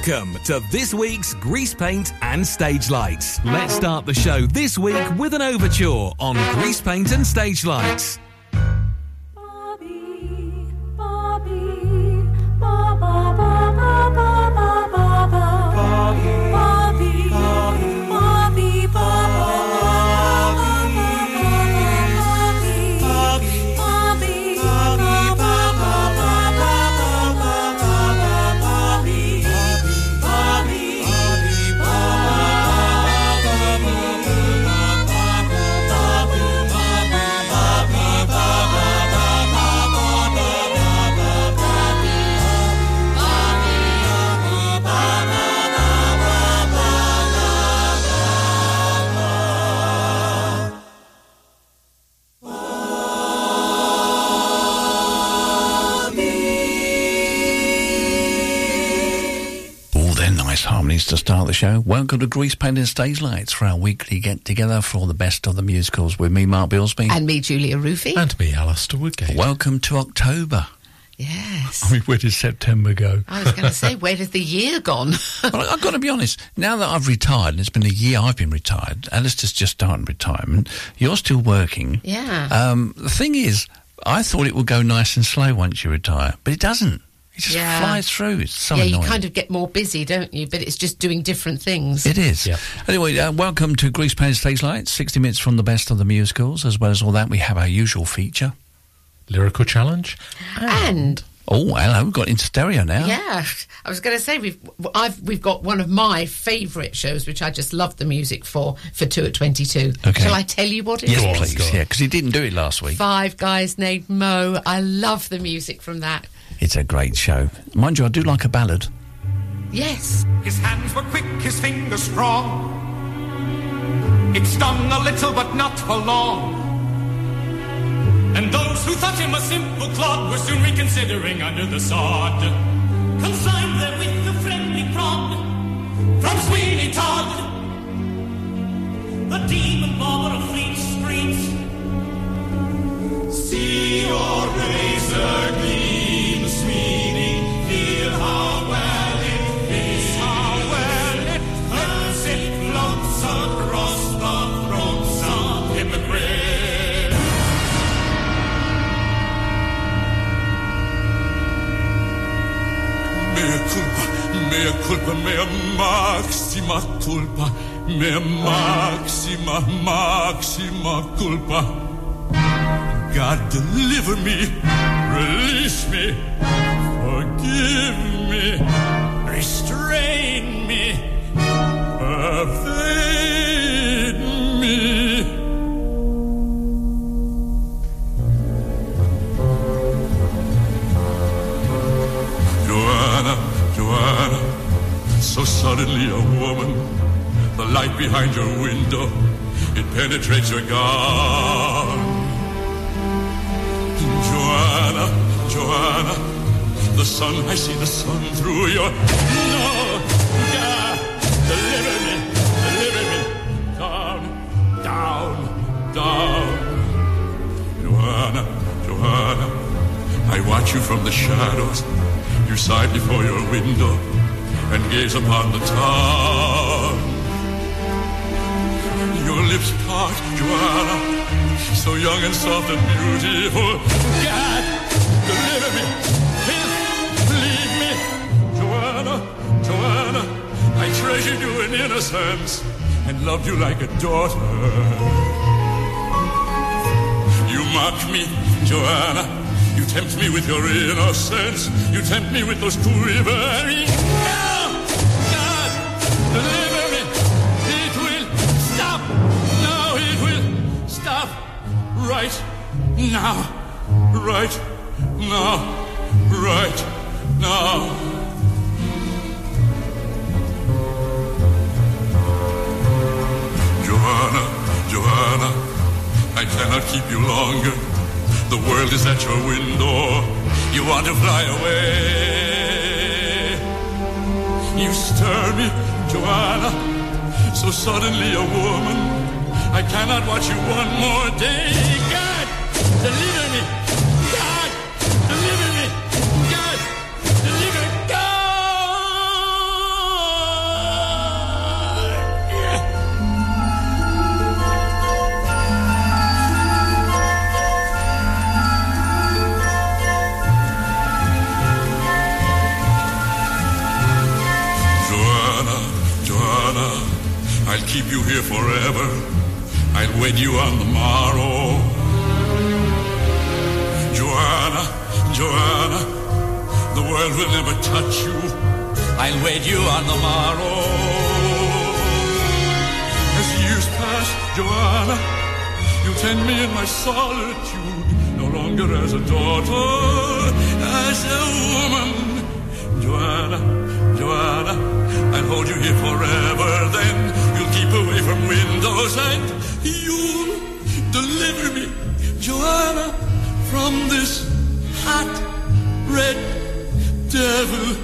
Welcome to this week's Greasepaint and Stage Lights. Let's start the show this week with an overture on Greasepaint and Stage Lights. The show. Welcome to Greasepaint and Stage Lights for our weekly get together for all the best of the musicals with me, Mark Bilsby. And me, Julia Roofy. And me, Alistair Woodgate. Welcome to October. yes. I mean, where did September go? I was going to say, where has the year gone? well, I've got to be honest. Now that I've retired, and it's been a year I've been retired, Alistair's just starting retirement. You're still working. yeah. Um, the thing is, I thought it would go nice and slow once you retire, but it doesn't. It just Yeah. flies through. It's so yeah, you kind of get more busy, don't you? But it's just doing different things. It is. Yeah. Anyway, uh, welcome to Greasepaint Stage Lights. 60 minutes from the best of the musicals. As well as all that, we have our usual feature. Lyrical challenge. and Oh, hello, we've got into stereo now. yeah, I was going to say we've I've we've got one of my favourite shows, which I just love the music for for two at twenty two. Okay. Shall I tell you what it is? Yes, Go on, please. Yeah, because he didn't do it last week. Five guys named Moe. I love the music from that. It's a great show. Mind you, I do like a ballad. Yes. His hands were quick, his fingers strong. It stung a little, but not for long. And those who thought him a simple clod were soon reconsidering under the sod. Consigned there with the friendly prod from Sweeney Todd. The demon barber of Fleet Street. See your razor gleam, mea culpa, mea maxima culpa, mea maxima, maxima culpa. God deliver me, release me, forgive me, restrain me, pervade me. Joanna, Joanna, so suddenly a woman, the light behind your window, it penetrates your gown. Joanna, Joanna, the sun, I see the sun through your. No, God, deliver me, deliver me. Down, down, down. Joanna, Joanna, I watch you from the shadows. You sigh before your window and gaze upon the town. Your lips part, Joanna, so young and soft and beautiful. God, deliver me. Please, leave me. Joanna, Joanna, I treasured you in innocence and loved you like a daughter. You mock me, Joanna. You tempt me with your innocence. You tempt me with those quivering. No! Deliver me. It will stop. No, it will stop. Right now. Right now. Right now. Joanna, Joanna, I cannot keep you longer. The world is at your window. You want to fly away. You stir me, Joanna, so suddenly a woman. I cannot watch you one more day. God, Wed you on the morrow. Joanna, Joanna, the world will never touch you. I'll wed you on the morrow. As years pass, Joanna, you'll tend me in my solitude, no longer as a daughter, as a woman. Joanna, Joanna, I'll hold you here forever. Then you'll keep away from windows and you'll deliver me, Joanna, from this hot red devil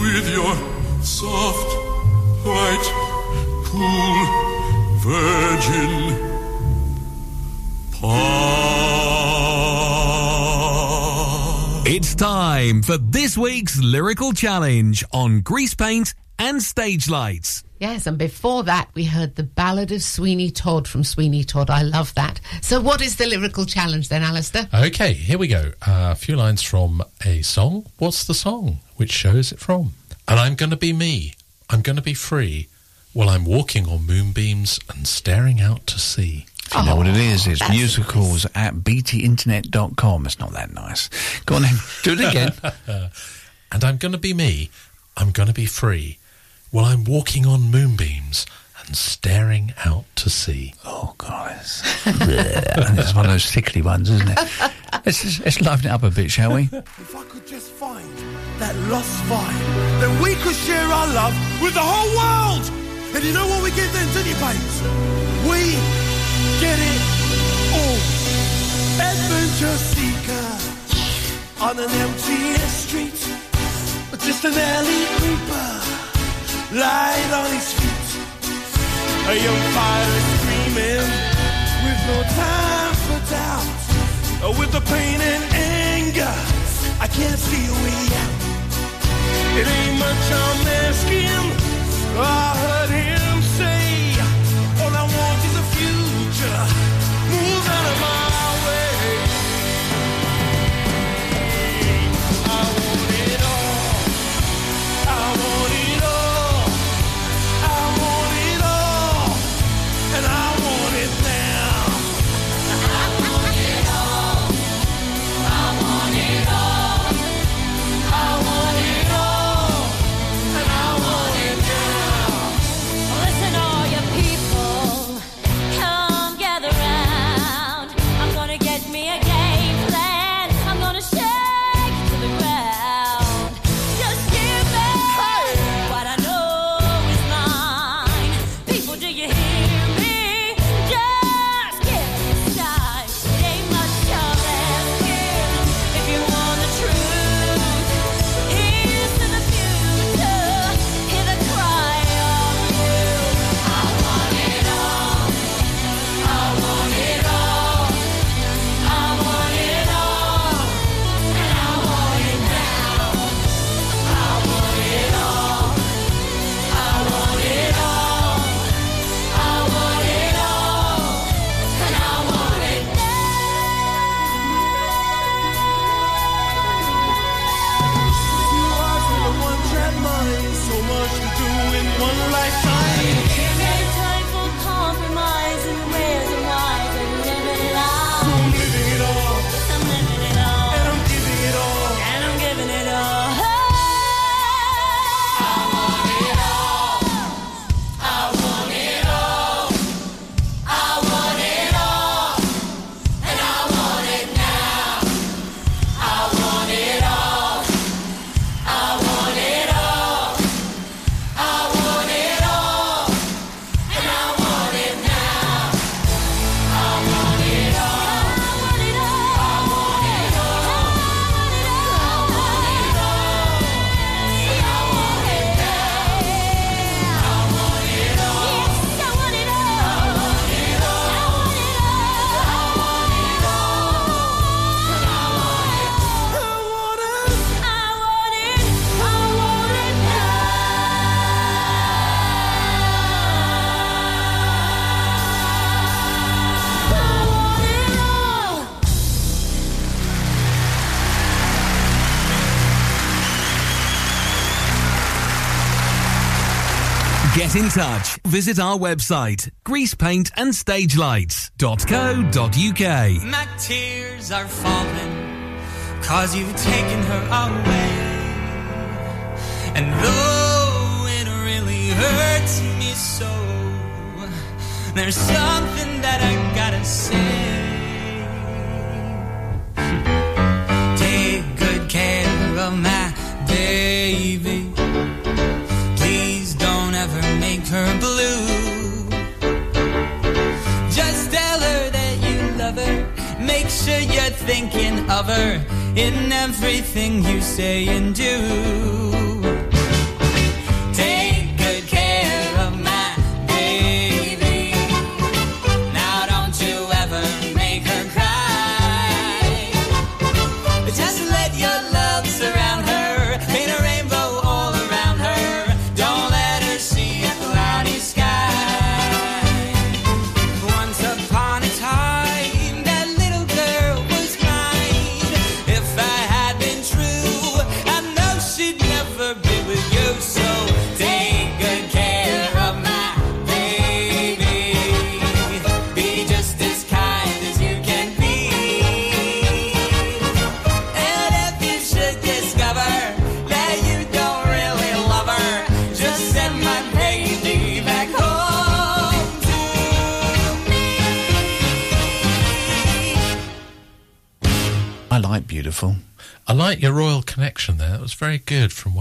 with your soft, white, cool, virgin paw. It's time for this week's lyrical challenge on greasepaint and stage lights. Yes, and before that, we heard the Ballad of Sweeney Todd from Sweeney Todd. I love that. So, what is the lyrical challenge then, Alistair? Okay, here we go. Uh, a few lines from a song. What's the song? Which show is it from? And I'm going to be me. I'm going to be free while I'm walking on moonbeams and staring out to sea. If you know what it is, it's that's musicals at btinternet.com. It's not that nice. Go on then, do it again. And I'm going to be me. I'm going to be free while I'm walking on moonbeams and staring out to sea. oh, God. It's, it's one of those sickly ones, isn't it? Let's, just- let's liven it up a bit, shall we? If I could just find that lost vibe, then we could share our love with the whole world. And you know what we get then, don't you, babes? We get it all. Adventure seeker on an empty street. Just an alley creeper, light on his feet. A young fire screaming with no time for doubt. Uh, With the pain and anger, I can't see a way out. It ain't much I'm asking. I heard him future. In touch. Visit our website, greasepaintandstagelights.co.uk. My tears are falling, cause you've taken her away. And though it really hurts me so, there's something that I gotta say. Sure you're thinking of her in everything you say and do.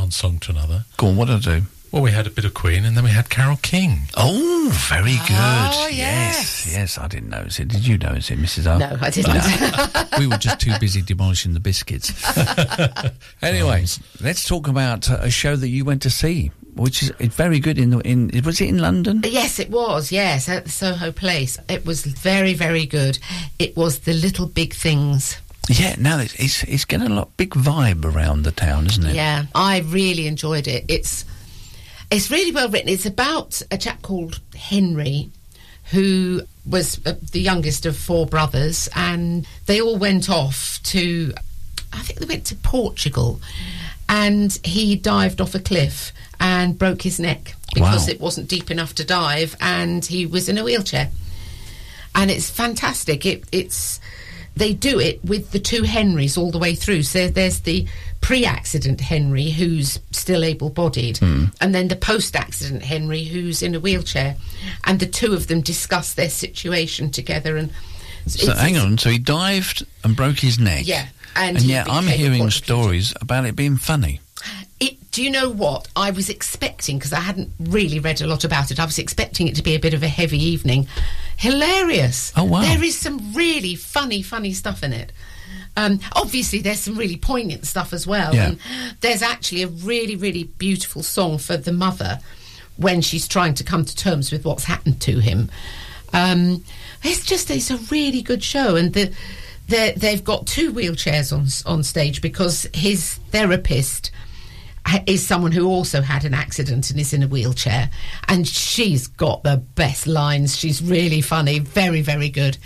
One song to another. Go on, what did I do? Well, we had a bit of Queen and then we had Carole King. Oh, very good. Oh, yes. yes. yes, I didn't notice it. Did you notice it, Mrs. O? No, I didn't. we were just too busy demolishing the biscuits. anyway, let's talk about uh, a show that you went to see, which is very good. In the, in was it in London? Yes, it was. Yes, at the Soho Place. It was very, very good. It was the Little Big Things. Yeah. Now it's it's, it's getting a lot big vibe around the town, isn't it? Yeah, I really enjoyed it. It's it's really well written. It's about a chap called Henry, who was uh, the youngest of four brothers, and they all went off to, I think they went to Portugal, and he dived off a cliff and broke his neck because Wow. it wasn't deep enough to dive, and he was in a wheelchair. And it's fantastic. It, it's they do it with the two Henrys all the way through. So there's the pre-accident Henry who's still able-bodied, hmm. and then the post-accident Henry who's in a wheelchair, and the two of them discuss their situation together. And So hang on. So he dived and broke his neck. Yeah, and and yet I'm hearing stories about it being funny. Do you know what I was expecting? Because I hadn't really read a lot about it. I was expecting it to be a bit of a heavy evening. Hilarious! Oh, wow. There is some really funny, funny stuff in it. Um, obviously, there's some really poignant stuff as well. Yeah. And there's actually a really, really beautiful song for the mother when she's trying to come to terms with what's happened to him. Um, it's just it's a really good show, and the they they've got two wheelchairs on on stage because his therapist is someone who also had an accident and is in a wheelchair, and she's got the best lines. She's really funny, very very good.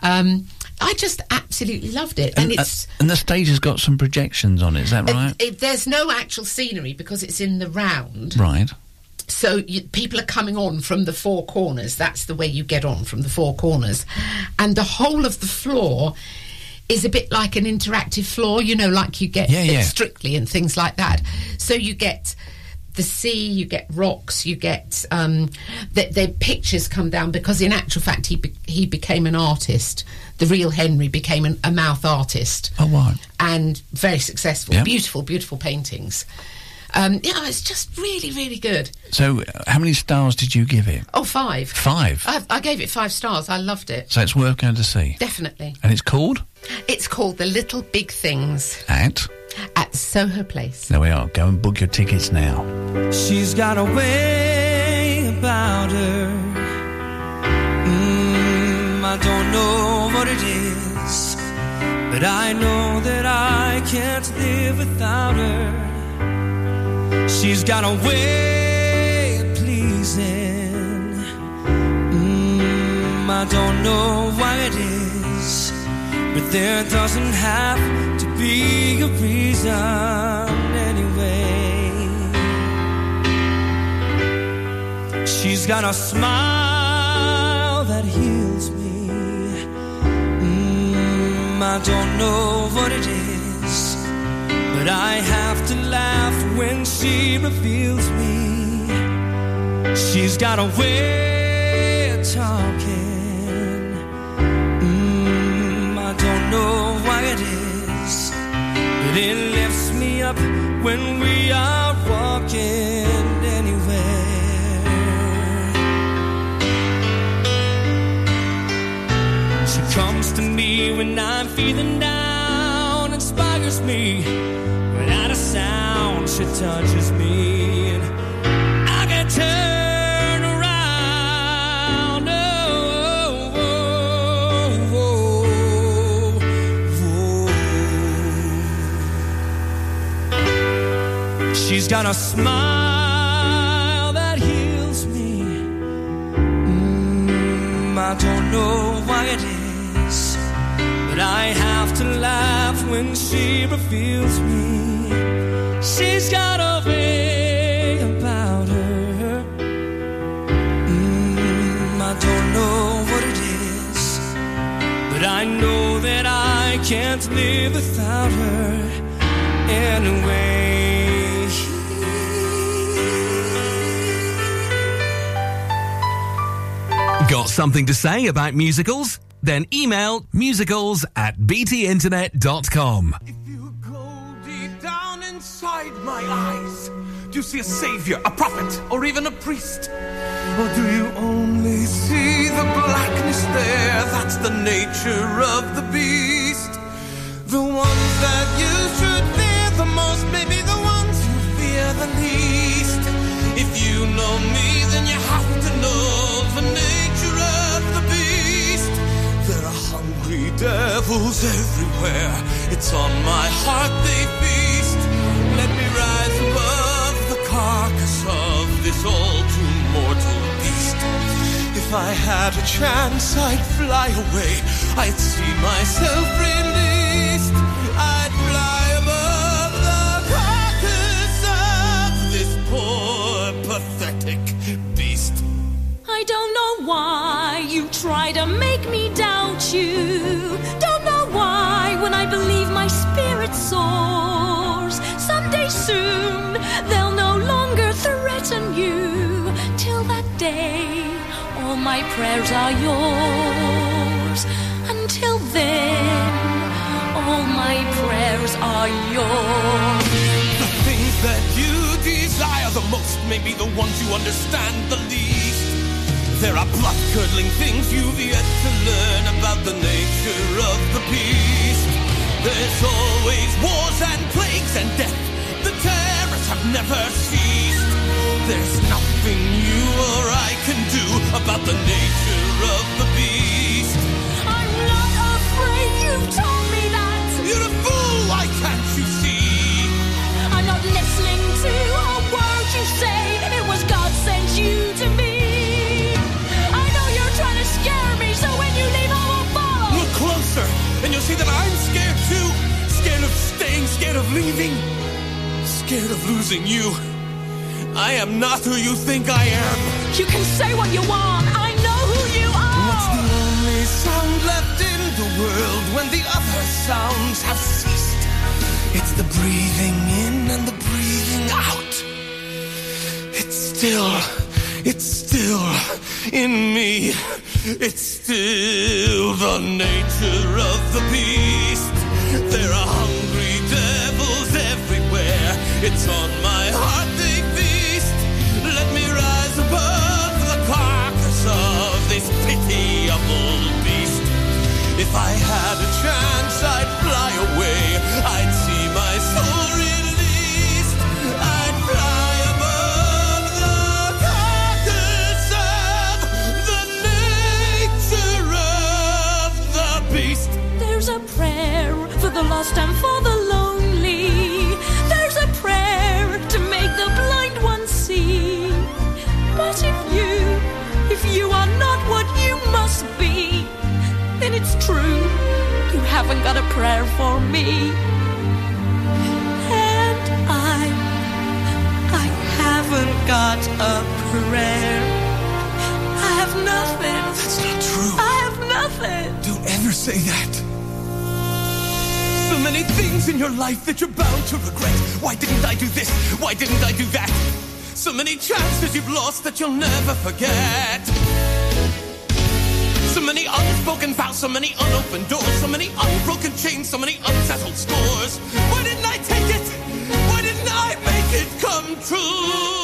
Um, I just absolutely loved it, and, And, uh, it's. and the stage has got some projections on it. Is that it- right? it- there's no actual scenery because it's in the round. right. So you, people are coming on from the four corners. That's the way you get on from the four corners, and the whole of the floor is a bit like an interactive floor. You know, like you get Yeah, yeah. Strictly and things like that. So you get the sea, you get rocks, you get um, the, the pictures come down because in actual fact he be, he became an artist. The real Henry became an, a mouth artist Oh, right. and very successful. Yeah. Beautiful, beautiful paintings. Um, yeah, it's just really, really good. So, uh, how many stars did you give it? Oh, five. Five. I, I gave it five stars. I loved it. So it's worth going to see. Definitely. And it's called It's called The Little Big Things at. at Soho Place. There we are. Go and book your tickets now. She's got a way about her. Mm, I don't know what it is, but I know that I can't live without her. She's got a way of pleasing. Mm, I don't know why it is, but there doesn't have to be a reason anyway. She's got a smile that heals me. Mm, I don't know what it is, but I have to laugh when she reveals me. She's got a way of talking. Mm, I don't know why it is, but it lifts me up when we are walking anywhere. She comes to me when I'm feeling down, inspires me without a sound. She touches me, I can turn around. Oh, oh, oh, oh. She's got a smile that heals me. Mm, I don't know I have to laugh when she reveals me. She's got a way about her. Mm, I don't know what it is, but I know that I can't live without her anyway. Got something to say about musicals? Then email musicals at btinternet.com. Deep down inside my eyes, do you see a savior, a prophet, or even a priest? Or do you only see the blackness there? That's the nature of the beast. The ones that you should fear the most the ones you fear the least. If you know me, then you have to know the nature devils everywhere. It's on my heart they feast. Let me rise above the carcass of this all too mortal beast. If I had a chance, I'd fly away. I'd see myself released. I'd fly above the carcass of this poor, pathetic beast. I don't know why you try to make me doubt you. Don't know why when I believe my spirit soars. Someday soon they'll no longer threaten you. Till that day, all my prayers are yours. Until then, all my prayers are yours. The things that you desire the most may be the ones you understand the least. There are blood curdling things you've yet to learn about the nature of the beast. There's always wars and plagues and death. The terrors have never ceased. There's nothing you or I can do about the leaving, scared of losing you. I am not who you think I am. You can say what you want. I know who you are. What's the only sound left in the world when the other sounds have ceased? It's the breathing in and the breathing out. It's still, it's still in me. It's still the nature of the beast. It's on my heart they feast. Let me rise above the carcass of this pitiable beast. If I had a chance, I'd fly away. I'd see my soul released. I'd fly above the carcass of the nature of the beast. There's a prayer for the lost and for the lonely. True. You haven't got a prayer for me. And I, I haven't got a prayer I have nothing. That's not true. I have nothing. Don't ever say that. So many things in your life that you're bound to regret. Why didn't I do this? Why didn't I do that? So many chances you've lost that you'll never forget. So many unspoken vows, so many unopened doors, so many unbroken chains, so many unsettled scores. Why didn't I take it? Why didn't I make it come true?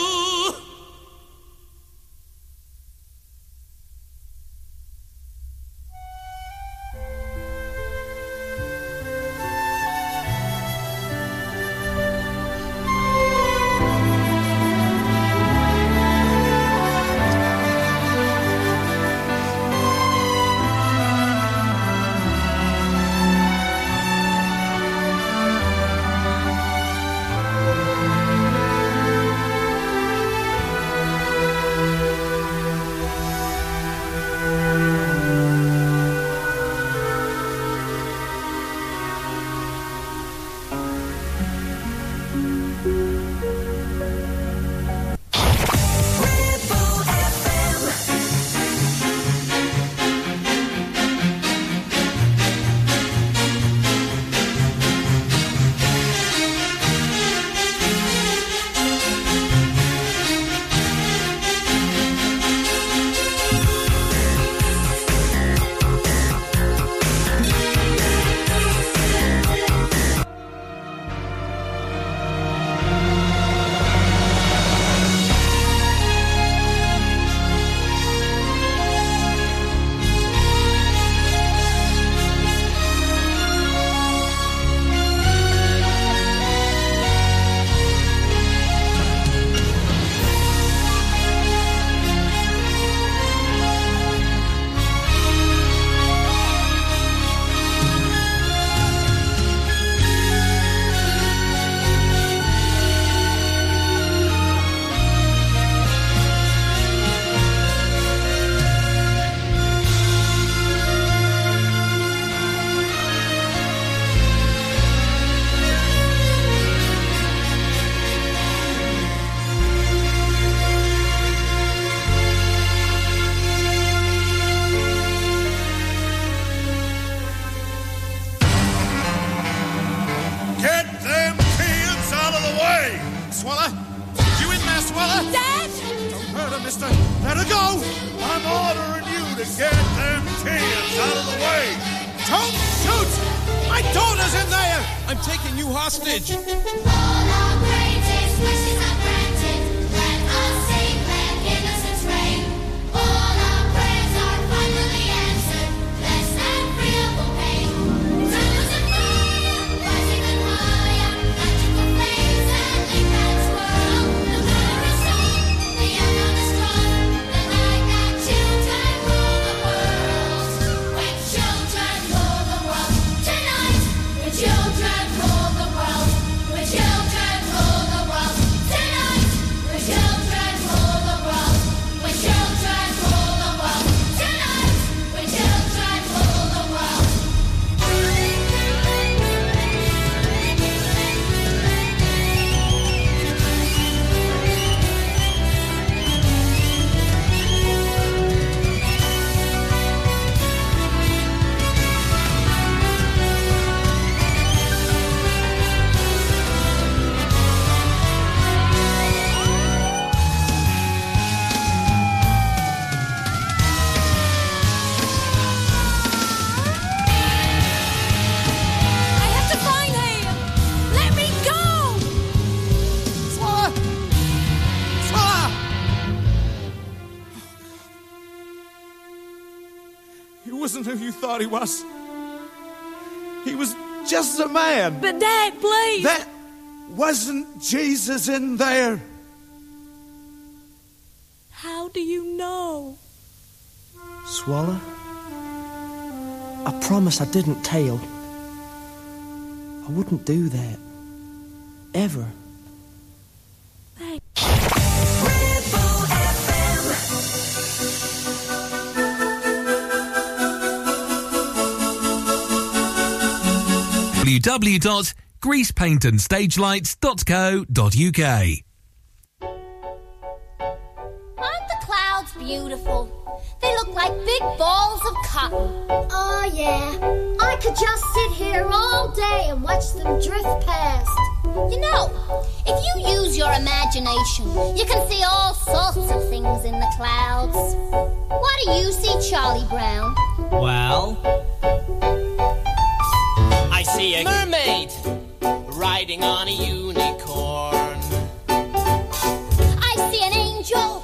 Thought he was. He was just a man. But Dad, please. That wasn't Jesus in there. How do you know? Swallow? I promise I didn't tell. I wouldn't do that. Ever. www.greasepaintandstagelights.co.uk. Aren't the clouds beautiful? They look like big balls of cotton. Oh, yeah. I could just sit here all day and watch them drift past. You know, if you use your imagination, you can see all sorts of things in the clouds. What do you see, Charlie Brown? Well, I see a mermaid riding on a unicorn. I see an angel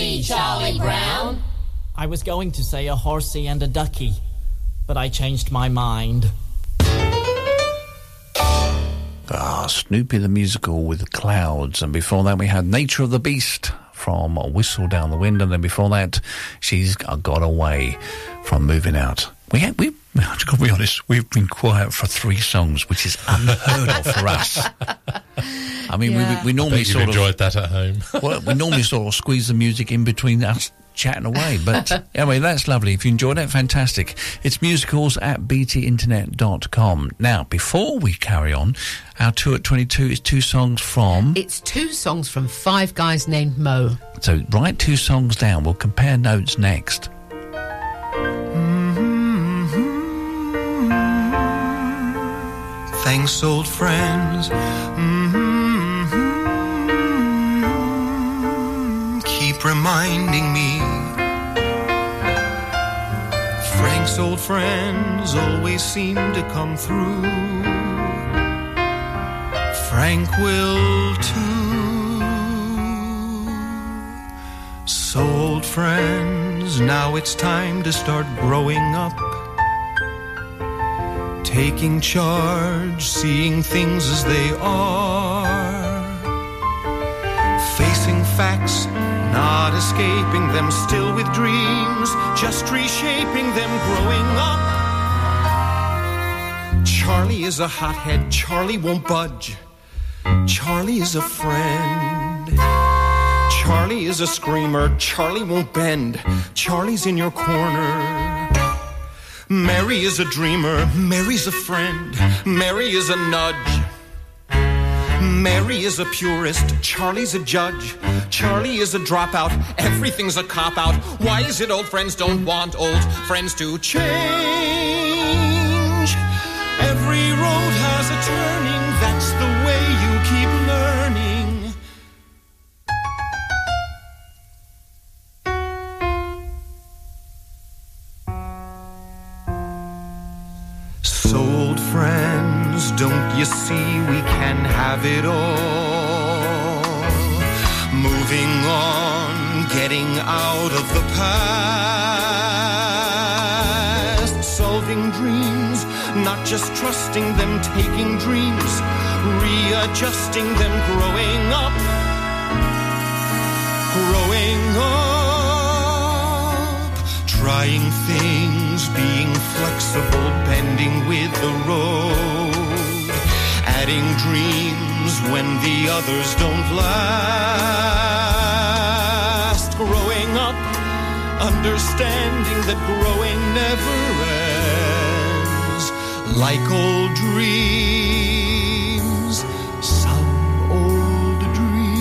you see, Charlie Brown? I was going to say a horsey and a ducky, but I changed my mind. Ah, Snoopy the musical with the clouds, and before that we had Nature of the Beast from Whistle Down the Wind, and then before that she's got away from Movin' Out. We had, we. I've got to be honest, we've been quiet for three songs, which is unheard of for us. I mean, Yeah. we, we I normally bet you've sort of enjoyed that at home. well, we normally sort of squeeze the music in between us chatting away. But anyway, that's lovely. If you enjoyed it, fantastic. It's musicals at btinternet.com. Now, before we carry on, our two at 22 is two songs from. It's two songs from Five Guys Named Moe. So write two songs down. We'll compare notes next. Thanks, old friends. Mm-hmm. Reminding me. Frank's old friends always seem to come through. Frank will too. So, old friends, now it's time to start growing up. Taking charge, seeing things as they are. Facing facts, not escaping them, still with dreams, just reshaping them, growing up. Charlie is a hothead, Charlie won't budge. Charlie is a friend. Charlie is a screamer, Charlie won't bend. Charlie's in your corner. Mary is a dreamer, Mary's a friend, Mary is a nudge. Mary is a purist, Charlie's a judge, Charlie is a dropout, everything's a cop out. Why is it old friends don't want old friends to change? Every road has a turning, that's the you see we can have it all? Moving on, getting out of the past, solving dreams, not just trusting them, taking dreams, readjusting them, growing up, growing up, trying things, being flexible, bending with the road, adding dreams when the others don't last, growing up, understanding that growing never ends, like old dreams, some old dreams,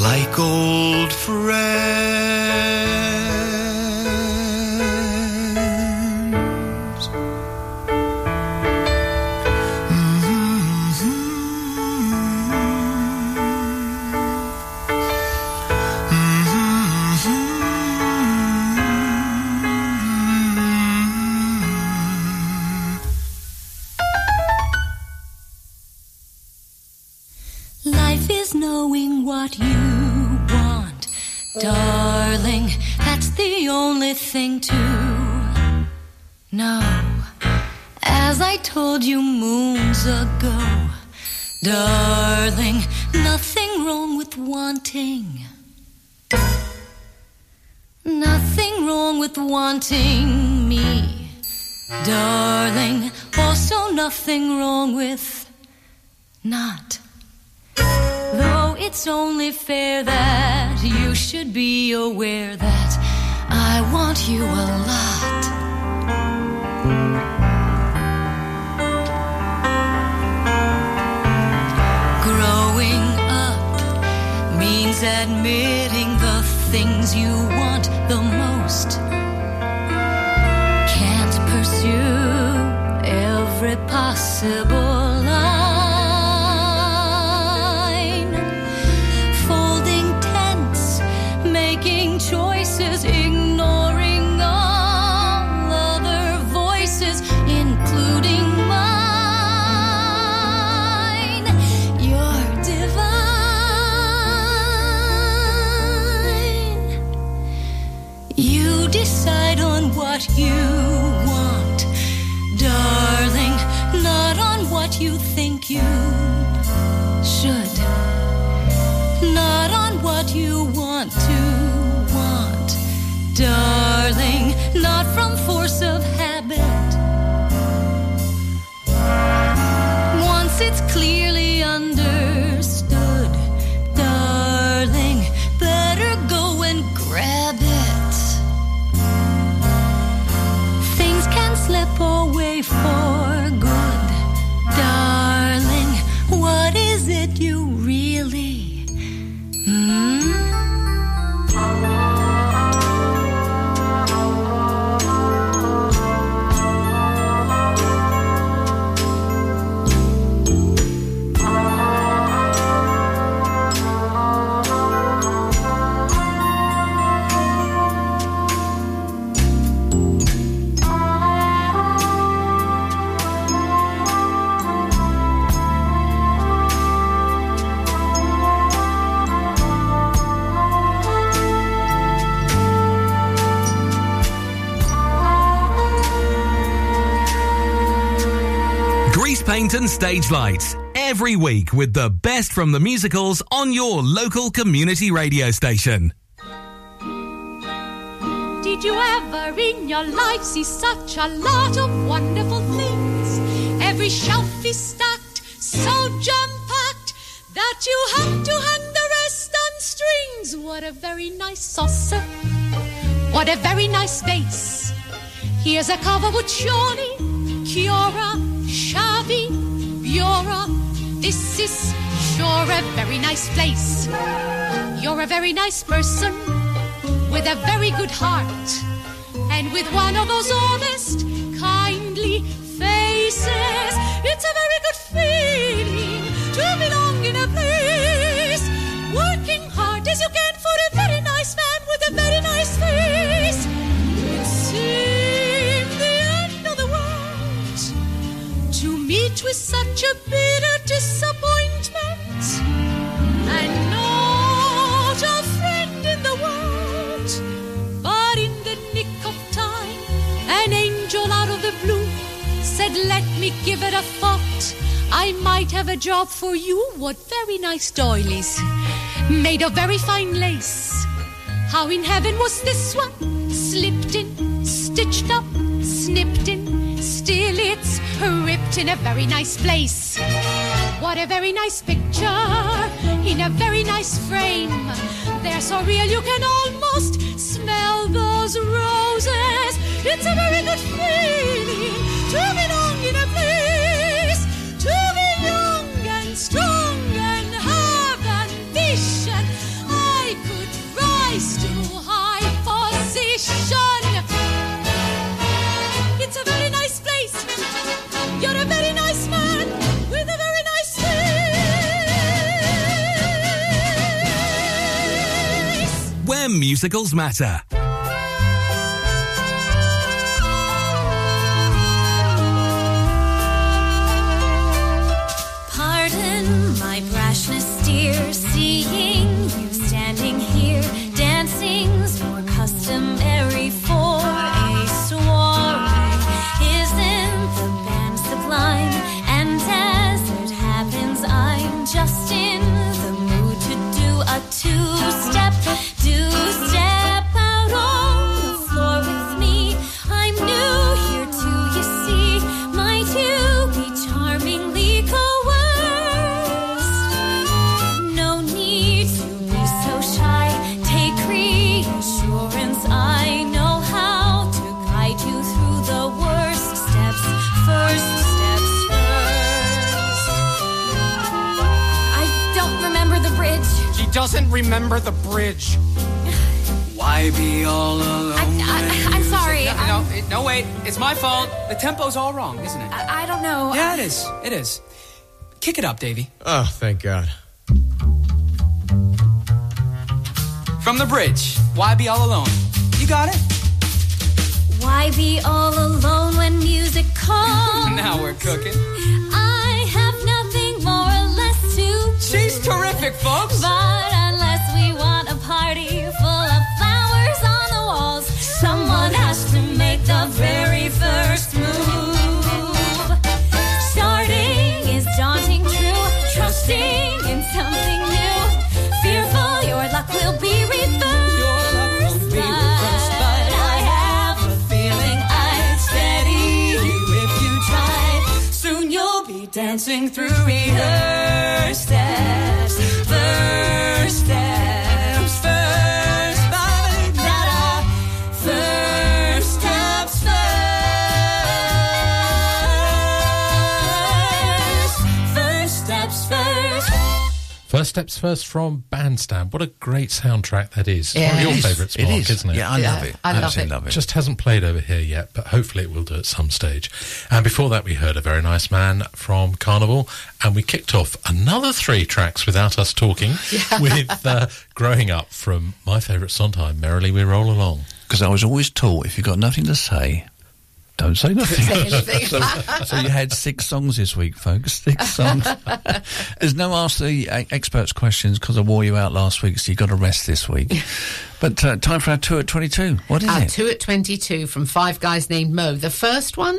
like old friends. Life is knowing what you want, darling. That's the only thing to know. As I told you moons ago, darling, nothing wrong with wanting. Nothing wrong with wanting me, darling. Also, nothing wrong with not. It's only fair that you should be aware that I want you a lot. Growing up means admitting the things you want the most. Can't pursue every possible you should. Not on what you want to want, darling, not from force of habit. Once it's clearly understood, darling, better go and grab it. Things can slip away for stage lights every week with the best from the musicals on your local community radio station. Did you ever in your life see such a lot of wonderful things? Every shelf is stacked, so jam packed that you have to hang the rest on strings. What a very nice saucer! What a very nice vase! Here's a cover with Shawnee, Kiora, Biora. This is sure a very nice place. You're a very nice person with a very good heart and with one of those honest, kindly faces. It's a very good feeling to belong in a place with such a bitter disappointment. And not a friend in the world. But in the nick of time, an angel out of the blue said, Let me give it a thought. I might have a job for you. What very nice doilies, made of very fine lace. How in heaven was this one? Slipped in, stitched up, snipped in. In a very nice place. What a very nice picture in a very nice frame. They're so real you can almost smell those roses. It's a very good feeling to belong in a place, to be young and strong musicals matter. Doesn't remember the bridge. Why be all alone? I, I'm sorry. No, I'm- no, it- no, wait. It's my fault. The tempo's all wrong, isn't it? I, I don't know. Yeah, it is. It is. Kick it up, Davy. Oh, thank God. From the bridge. Why be all alone? You got it? Why be all alone when music calls? now we're cooking. She's terrific, folks. But unless we want a party full of flowers on the walls, someone has to make the very first move. Starting is daunting, true. Trusting in something new. Fearful your luck will be reversed. But I have a feeling I'd steady you if you try. Soon you'll be dancing through rehearsed steps. First Steps First from Bandstand. What a great soundtrack that is. Yeah. One of your It is. favourites, Mark, is. isn't it? Yeah, I love it. I love Absolutely it. love it. Just hasn't played over here yet, but hopefully it will do at some stage. And before that, we heard A Very Nice Man from Carnival, and we kicked off another three tracks without us talking with uh, Growing Up from my favourite Sondheim, Merrily We Roll Along. Because I was always taught if you've got nothing to say, don't say nothing. so, so you had six songs this week, folks. Six songs. There's no ask the uh, experts questions because I wore you out last week, so you've got to rest this week. but uh, time for our two at 22. What is Our it? two at 22 from Five Guys Named Moe. The first one,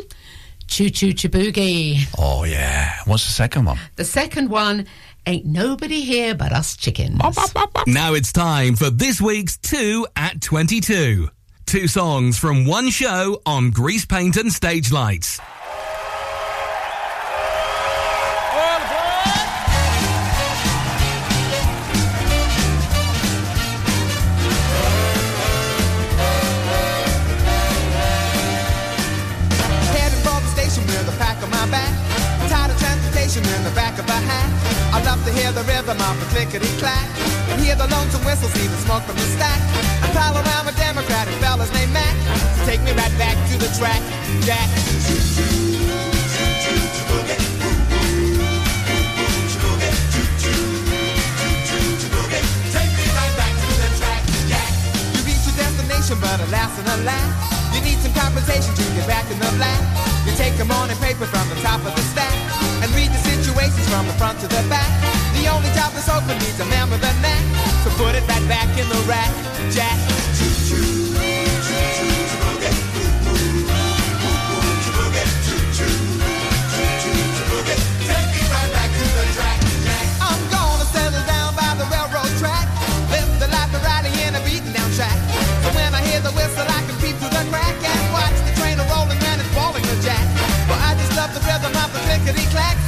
Choo Choo Ch'Boogie. Oh, yeah. What's the second one? The second one, Ain't Nobody Here But Us Chickens. Now it's time for this week's 2 at 22. Two songs from one show on Greasepaint and Stage Lights. In the back of a hat. I love to hear the rhythm of the clickety clack. Hear the lonesome whistles, see the smoke from the stack. And pal around with Democratic fellas named Mac. So take me right back to the track. Jack. Take me right back to the track. Destination, but alas and alas. You need some compensation to get back in the black. You take the morning paper from the top of the stack and read the situations from the front to the back. The only job that's open needs a with a knack. So put it right back in the rack, Jack. Down by the railroad track. Live the life of riding in a beaten down track. So when I hear the whistle, I can peep through the crack and watch the train a rolling man falling jack. I just love the rhythm of the clack.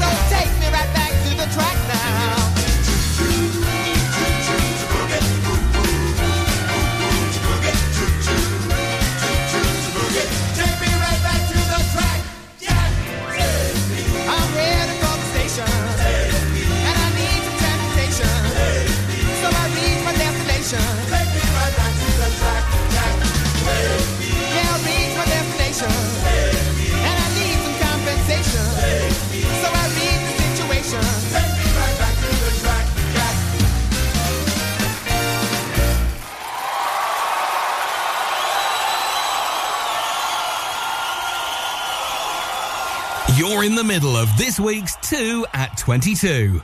Middle of this week's 2 at 22.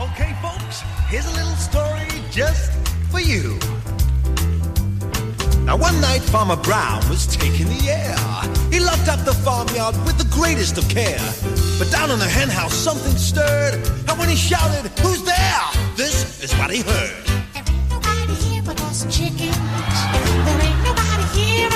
Okay, folks, here's a little story just for you. Now, one night, Farmer Brown was taking the air. He locked up the farmyard with the greatest of care. But down in the henhouse, something stirred. And when he shouted, Who's there? This is what he heard. There ain't nobody here but us chickens. There ain't nobody here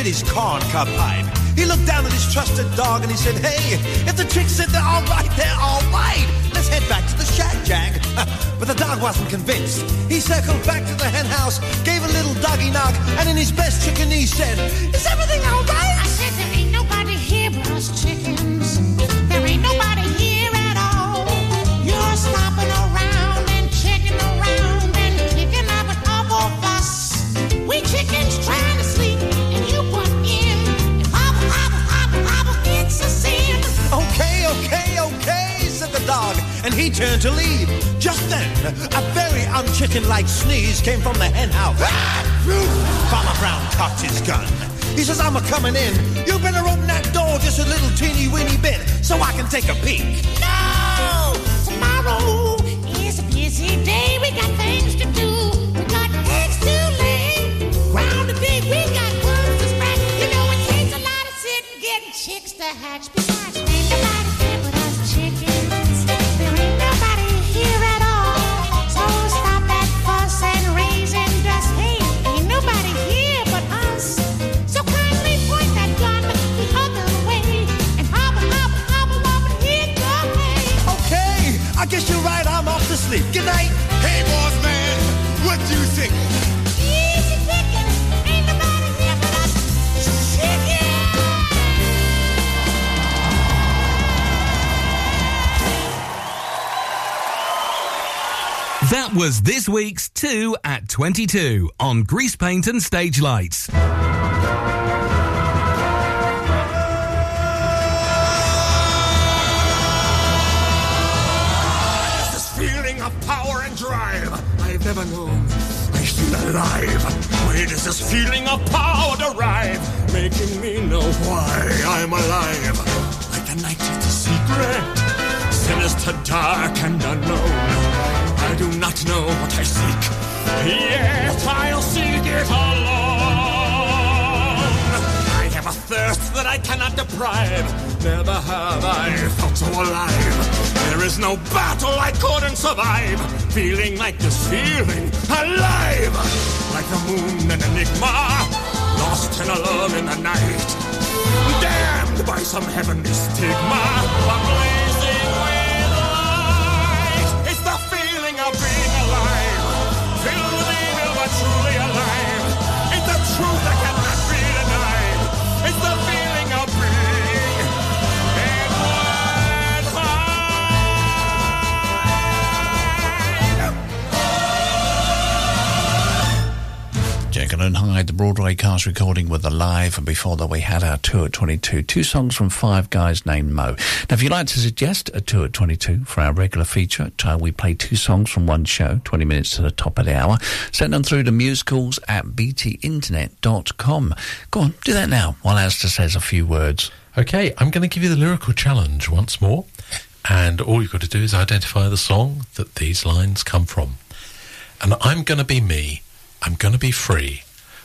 lit his corn cob pipe. He looked down at his trusted dog and he said, Hey, if the chicks said they're all right, they're all right. Let's head back to the shack, Jack. but the dog wasn't convinced. He circled back to the hen house, gave a little doggy knock, and in his best chickenese said, Is everything all right? I said there ain't nobody here but us chickens. There ain't nobody here at all. You're stomping around and checking around and kicking up an awful fuss. We chickens trying and he turned to leave. Just then, a very unchicken-like sneeze came from the hen house. Ah! Farmer Brown cocked his gun. He says, I'm a coming in. You better open that door just a little teeny weeny bit so I can take a peek. No! Tomorrow is a busy day. We got things to do. We got eggs to lay. Ground to dig. We got worms to spread. You know it takes a lot of sitting getting chicks to hatch. That was this week's 2 at 22 on Greasepaint and Stage Lights. This feeling of power and drive I've never known. I feel alive. Where does this feeling of power derive? Making me know why I'm alive. Like the night is a secret, sinister, dark, and unknown. Do not know what I seek, yet I'll seek it alone. I have a thirst that I cannot deprive. Never have I felt so alive. There is no battle I couldn't survive. Feeling like this feeling, alive. Like the moon an enigma, lost and alone in the night. Damned by some heavenly stigma, and Hyde Ride, the Broadway cast recording with the live, and before that we had our tour at 22. Two songs from five guys named Moe. Now, if you'd like to suggest a tour at 22 for our regular feature, uh, we play two songs from one show, 20 minutes to the top of the hour. Send them through to musicals at btinternet.com. Go on, do that now while Alistair says a few words. Okay, I'm going to give you the lyrical challenge once more. And all you've got to do is identify the song that these lines come from. And I'm going to be me. I'm going to be free.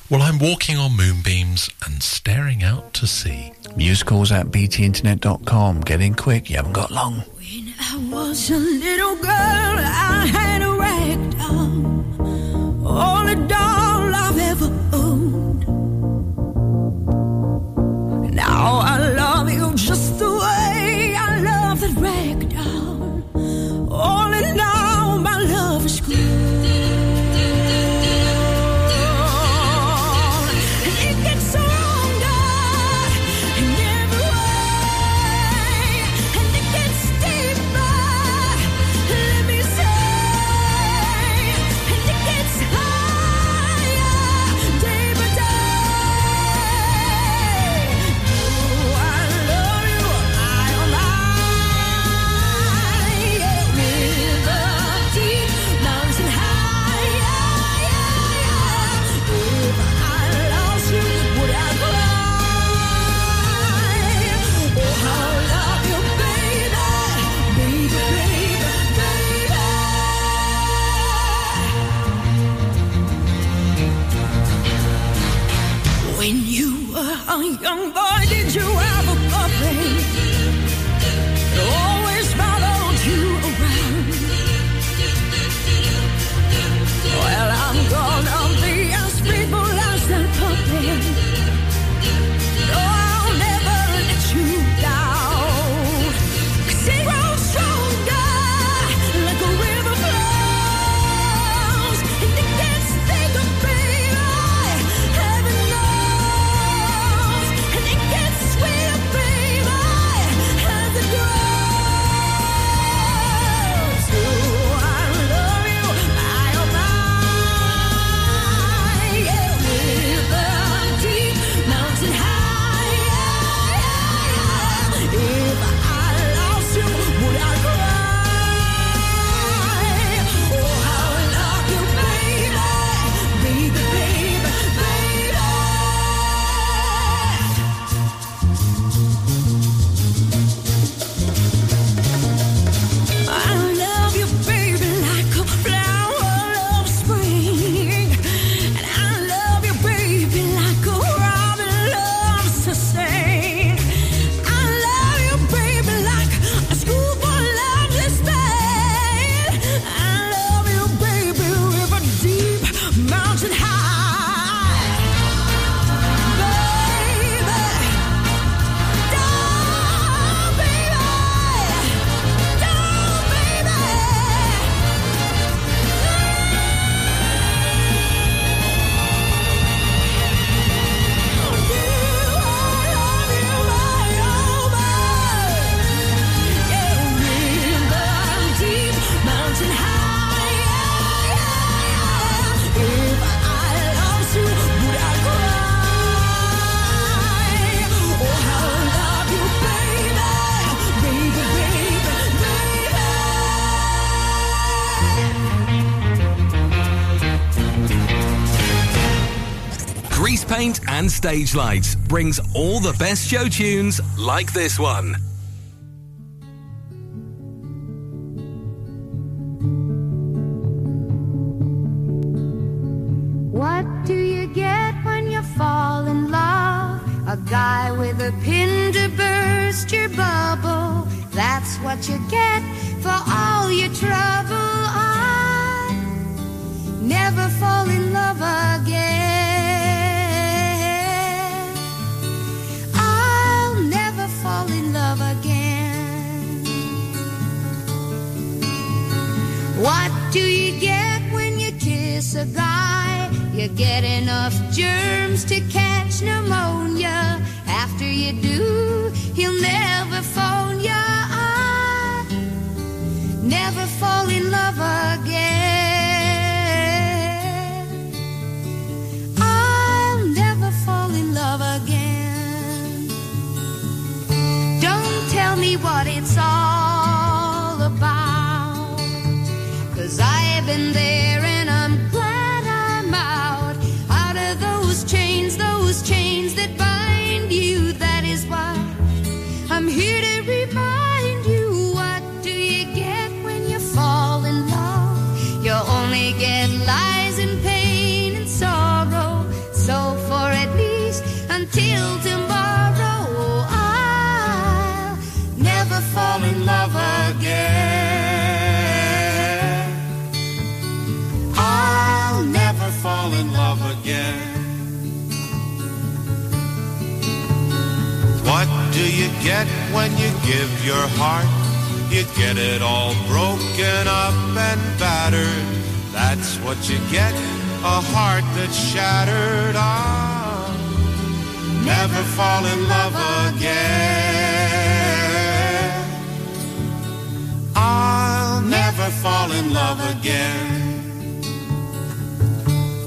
Well, I'm walking on moonbeams and staring out to sea. Musicals at btinternet.com. Get in quick, you haven't got long. When I was a little girl, I had a rag doll, only doll I've ever owned. Now I love you just the way I love that rag Stage Lights brings all the best show tunes like this one. Get enough germs to catch pneumonia. After you do, get when you give your heart? You get it all broken up and battered. That's what you get, a heart that's shattered. I'll never fall in love again. I'll never fall in love again.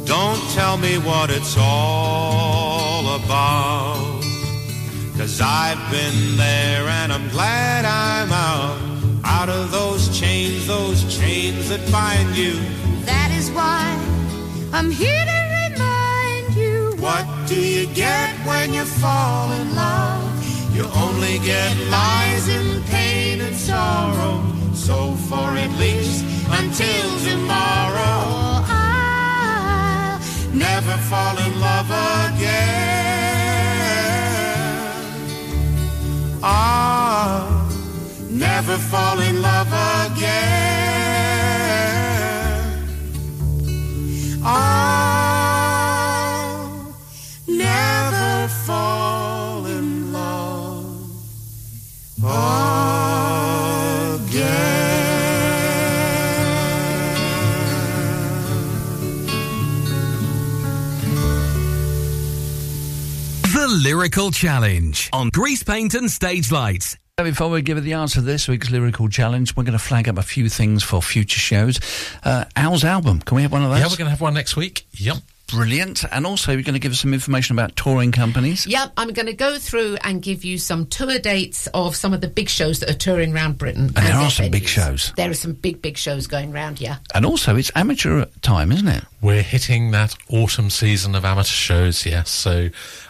Don't tell me what it's all about. Cause I've been there and I'm glad I'm out. Out of those chains, those chains that bind you. That is why I'm here to remind you What do you get when you fall in love? You only get lies and pain and sorrow. So for at least until tomorrow, oh, I'll never fall in love again. I'll never fall in love again. I'll never fall in love The Lyrical Challenge on Grease Paint and Stage Lights. Before we give it the answer to this week's lyrical challenge, we're going to flag up a few things for future shows. Uh, Al's album, can we have one of those? Yeah, we're going to have one next week. Yep. Brilliant. And also, you're going to give us some information about touring companies. Yep, I'm going to go through and give you some tour dates of some of the big shows that are touring around Britain. And there their are some big shows. There are some big, big shows going round, yeah. And also, it's amateur time, isn't it? We're hitting that autumn season of amateur shows, yes. So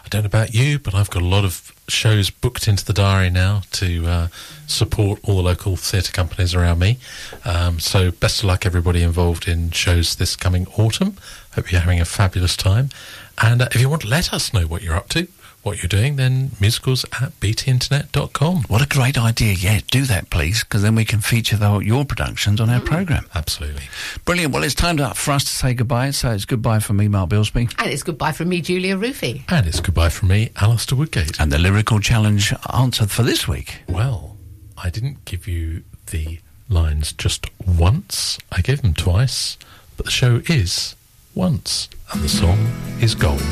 I don't know about you, but I've got a lot of shows booked into the diary now to uh, support all the local theatre companies around me. Um, so best of luck, everybody involved in shows this coming autumn. Hope you're having a fabulous time. And uh, if you want let us know what you're up to, what you're doing, then musicals at btinternet.com. What a great idea. Yeah, do that, please, because then we can feature the, your productions on our mm. programme. Absolutely. Brilliant. Well, it's time to, for us to say goodbye. So it's goodbye from me, Mark Bilsby. And it's goodbye from me, Julia Roofy. And it's goodbye from me, Alistair Woodgate. And the lyrical challenge answer for this week. Well, I didn't give you the lines just once. I gave them twice, but the show is once, and the song is Gold.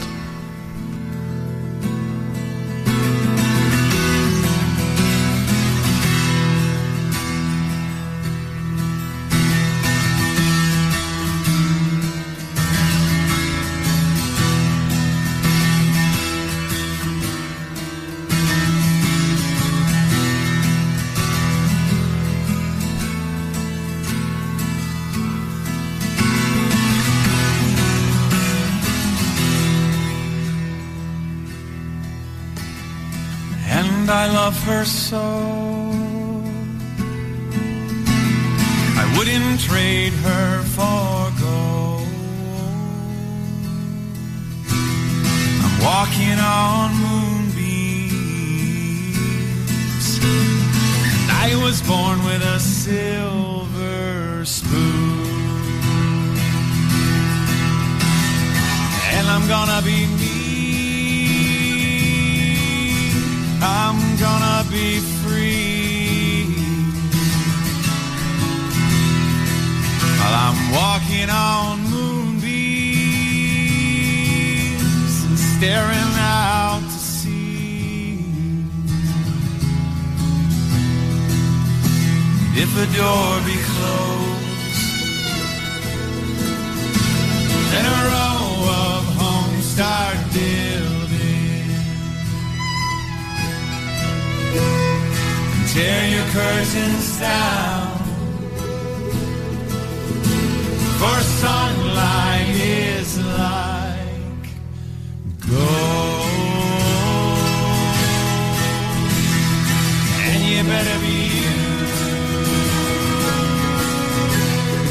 Love her so. I wouldn't trade her for gold. I'm walking on moonbeams, and I was born with a silver spoon. And I'm gonna be I'm gonna be free. While I'm walking on moonbeams and staring out to sea. And if a door be closed, then a row tear your curtains down. For sunlight is like gold. And you better be you.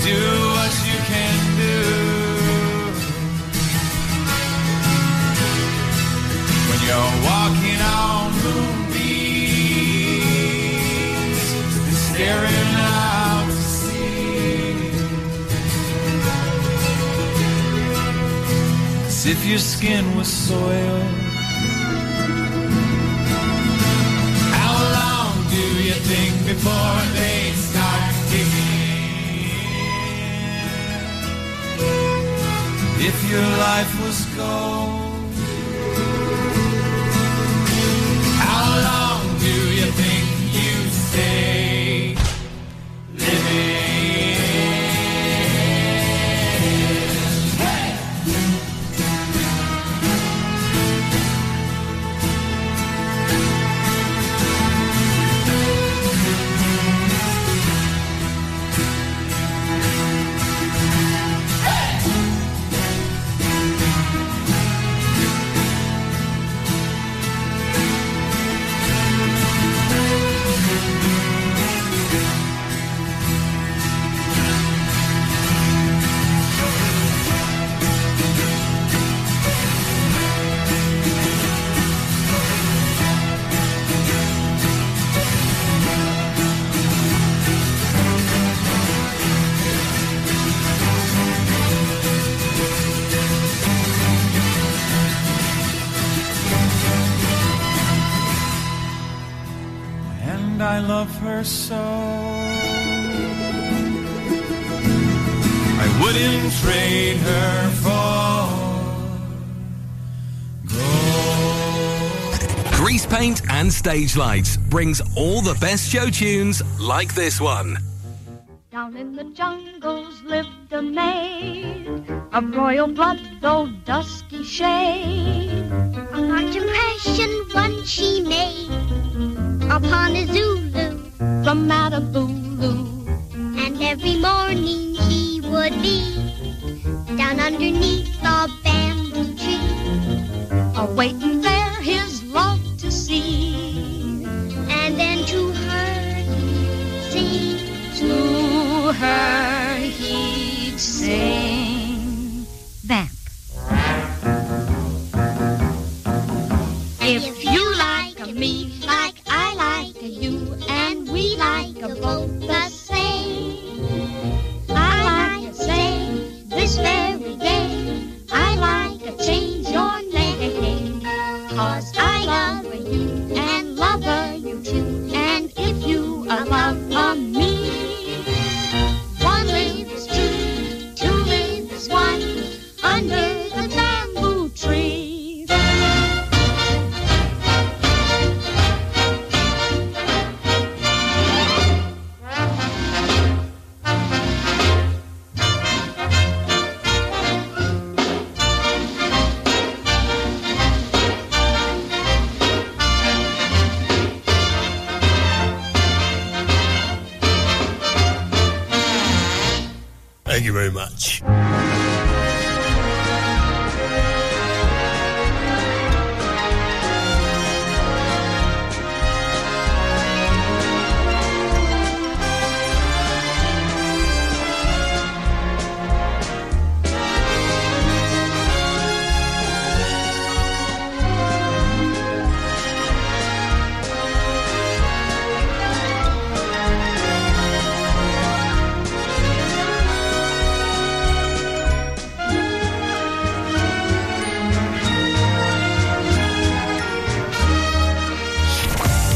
Do what you can do. When you're walking staring out to sea. As if your skin was soil. How long do you think before they start kicking? If your life was gold, Stage Lights brings all the best show tunes like this one. Down in the jungles lived a maid of royal blood, though dusky shade. A marked impression once she made upon a Zulu from Matabulu. And every morning he would be down underneath